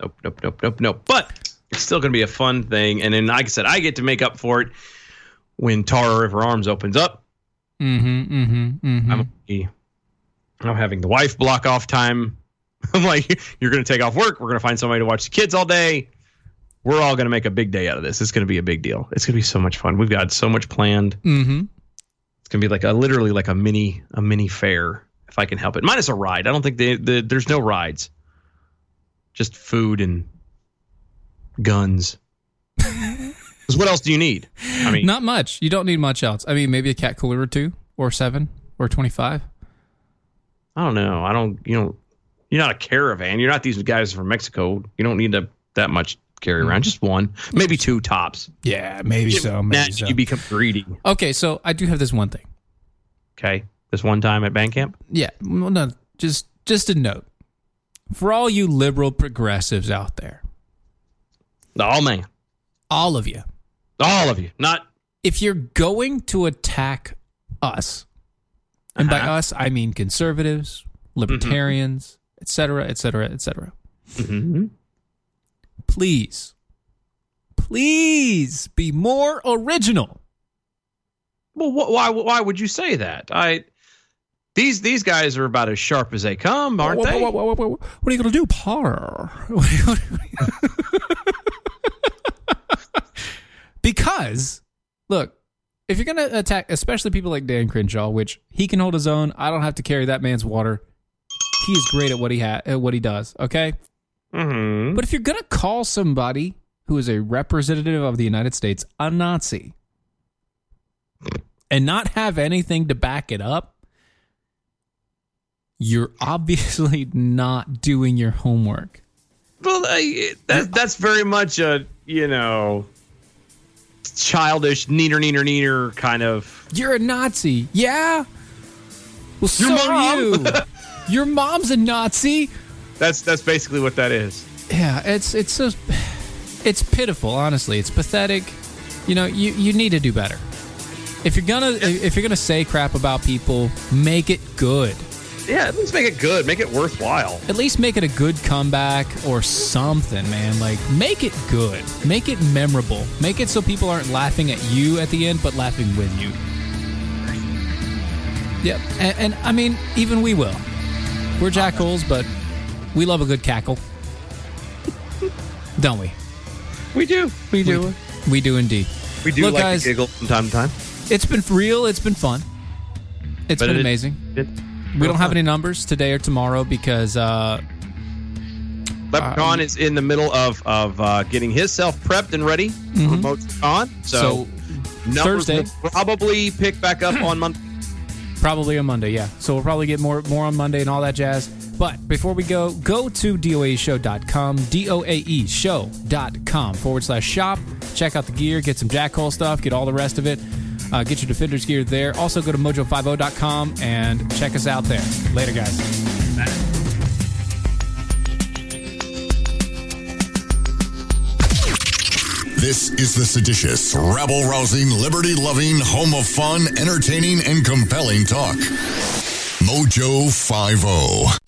Nope, nope, nope, nope, nope. But it's still gonna be a fun thing. And then, like I said, I get to make up for it when Tar River Arms opens up. Mm-hmm. Mm-hmm. Mm-hmm. I'm I'm having the wife block off time. I'm like, you're gonna take off work. We're gonna find somebody to watch the kids all day. We're all gonna make a big day out of this. It's gonna be a big deal. It's gonna be so much fun. We've got so much planned. Mm-hmm. It's gonna be like a literally like a mini a mini fair if I can help it. Minus a ride. I don't think they, the there's no rides. Just food and guns. 'Cause what else do you need? I mean, Not much. You don't need much else. I mean, maybe a cat cooler or two, or seven, or twenty-five. I don't know. I don't. You know, You're not a caravan. You're not these guys from Mexico. You don't need to, that much carry around. Just one, maybe two tops. Yeah, maybe so. Maybe so. you become greedy. Okay, so I do have this one thing. Okay, this one time at band camp. Yeah, well, no, just just a note for all you liberal progressives out there, Oh man, all of you. all of you. Not If you're going to attack us, and by Uh-huh. us I mean conservatives, libertarians, etc etc et please, please be more original. well. Wh- why? Why would you say that? I these these guys are about as sharp as they come, aren't what, they? What, what, what, what, what are you going to do, par? because, look, if you're going to attack, especially people like Dan Crenshaw, which he can hold his own, I don't have to carry that man's water. He is great at what he ha- at what he does. Okay, Mm-hmm. but if you're going to call somebody who is a representative of the United States a Nazi and not have anything to back it up, you're obviously not doing your homework. Well, I, that that's very much a you know childish neener neener neener kind of. You're a Nazi. Yeah? Well, so Your are you. Your mom's a Nazi. That's that's basically what that is. Yeah, it's it's so it's pitiful, honestly. It's pathetic. You know, you you need to do better. If you're gonna if you're gonna say crap about people, make it good. Yeah, at least make it good, make it worthwhile. At least make it a good comeback or something, man. Like make it good. Make it memorable. Make it so people aren't laughing at you at the end, but laughing with you. Yep. And, and I mean, even we will. We're jackals, but we love a good cackle. Don't we? We do, we do, We do indeed. we do Look, like guys, to giggle from time to time. It's been real. It's been fun. It's But been it- amazing. it- we don't have any numbers today or tomorrow because uh, Leprechaun Um, is in the middle of of uh, getting himself prepped and ready for Mhm. MojoCon. So, so numbers Thursday. will probably pick back up on Monday. Probably on Monday, yeah. So we'll probably get more more on Monday and all that jazz. But before we go, go to doaeshow.com, D-O-A-E show.com forward slash shop. Check out the gear, get some jackhole stuff, get all the rest of it. Uh, get your Defenders gear there. Also go to mojo50.com and check us out there. Later, guys. This is the seditious, rabble rousing, liberty loving, home of fun, entertaining, and compelling talk. Mojo oh. 50.